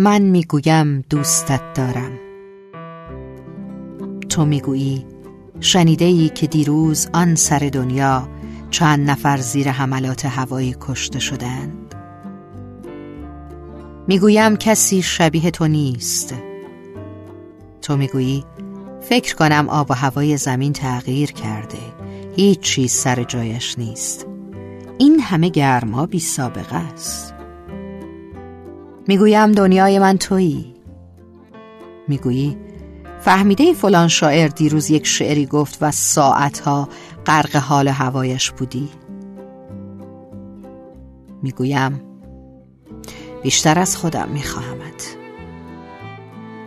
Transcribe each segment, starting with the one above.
من می‌گویم دوستت دارم. تو می‌گویی شنیده ای که دیروز آن سر دنیا چند نفر زیر حملات هوایی کشته شدند. می‌گویم کسی شبیه تو نیست. تو می‌گویی فکر کنم آب و هوای زمین تغییر کرده هیچ چیز سر جایش نیست. این همه گرما بی سابقه است. می‌گویم دنیای من تویی. می‌گویی فهمیده فلان شاعر دیروز یک شعری گفت و ساعتها غرق حال هوایش بودی؟ می‌گویم بیشتر از خودم میخواهمت.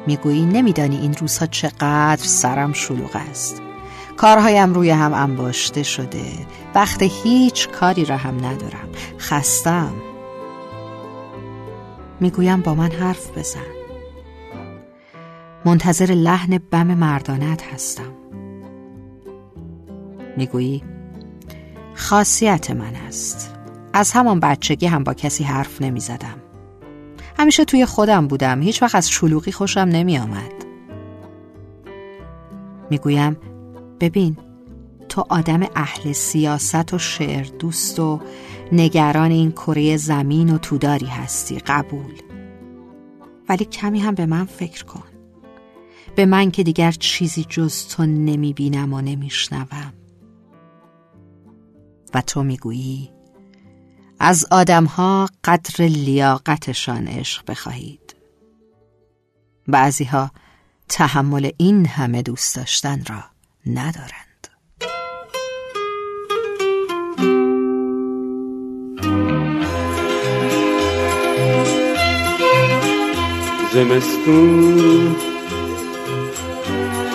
می‌گویی نمیدانی این روزها چقدر سرم شلوغ است. کارهایم روی هم انباشته شده. وقت هیچ کاری را هم ندارم. خستم. می‌گویم با من حرف بزن. منتظر لحن بم مردانت هستم. می‌گویی خاصیت من است. از همان بچگی هم با کسی حرف نمی زدم. همیشه توی خودم بودم. هیچ وقت از شلوغی خوشم نمی آمد می‌گویم ببین تو آدم اهل سیاست و شعر دوست و نگران این کره زمین و توداری هستی قبول. ولی کمی هم به من فکر کن. به من که دیگر چیزی جز تو نمی بینم و نمیشنوم. و تو می‌گویی از آدمها قدر لیاقتشان عشق بخواهید. بعضیها تحمل این همه دوست داشتن را ندارند زمستون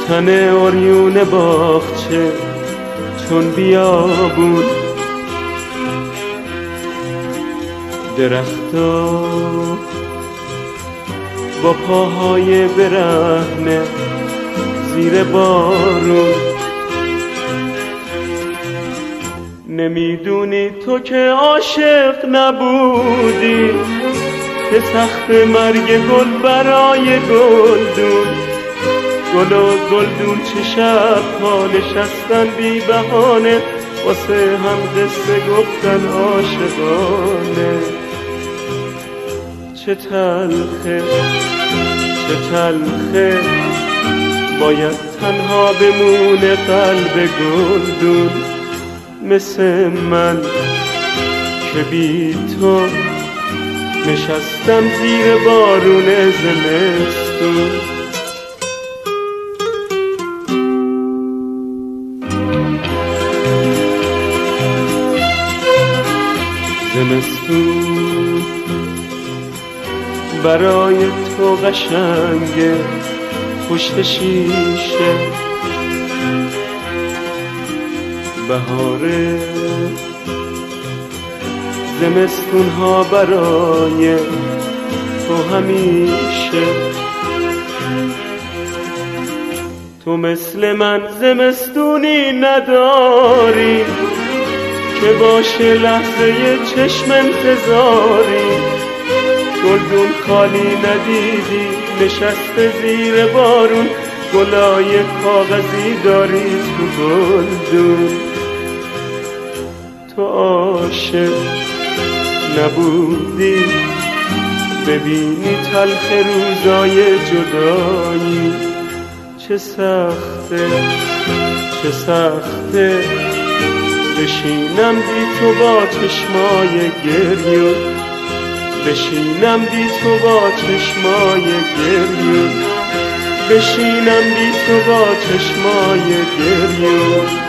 تن اوریون باغچه چون بیابون. درختا با پاهای برهنه زیر بارون. نمی‌دونی تو که عاشق نبودی. که سخت مرگ گل برای گلدون. گل و گلدون چه شب ها نشستن بی بهانه واسه هم قصه گفتن عاشقانه. چه تلخه چه تلخه باید تنها بمونه قلب گلدون. مثل من که بی تو نشستم زیر بارون زمستون. زمستون برای تو قشنگه پشت شیشه. بهاره زمستون ها برای تو همیشه. تو مثل من زمستونی نداری که باشه لحظه چشم انتظاری. گلدون خالی ندیدی نشسته زیر بارون. گلای کاغذی داری تو گلدون. تو عاشق. نبودی. ببینی تلخ روزای جدایی. چه سخته چه سخته. بشینم بی تو با چشمای گریون بشینم بی تو با چشمای گریون بشینم بی تو با چشمای گریون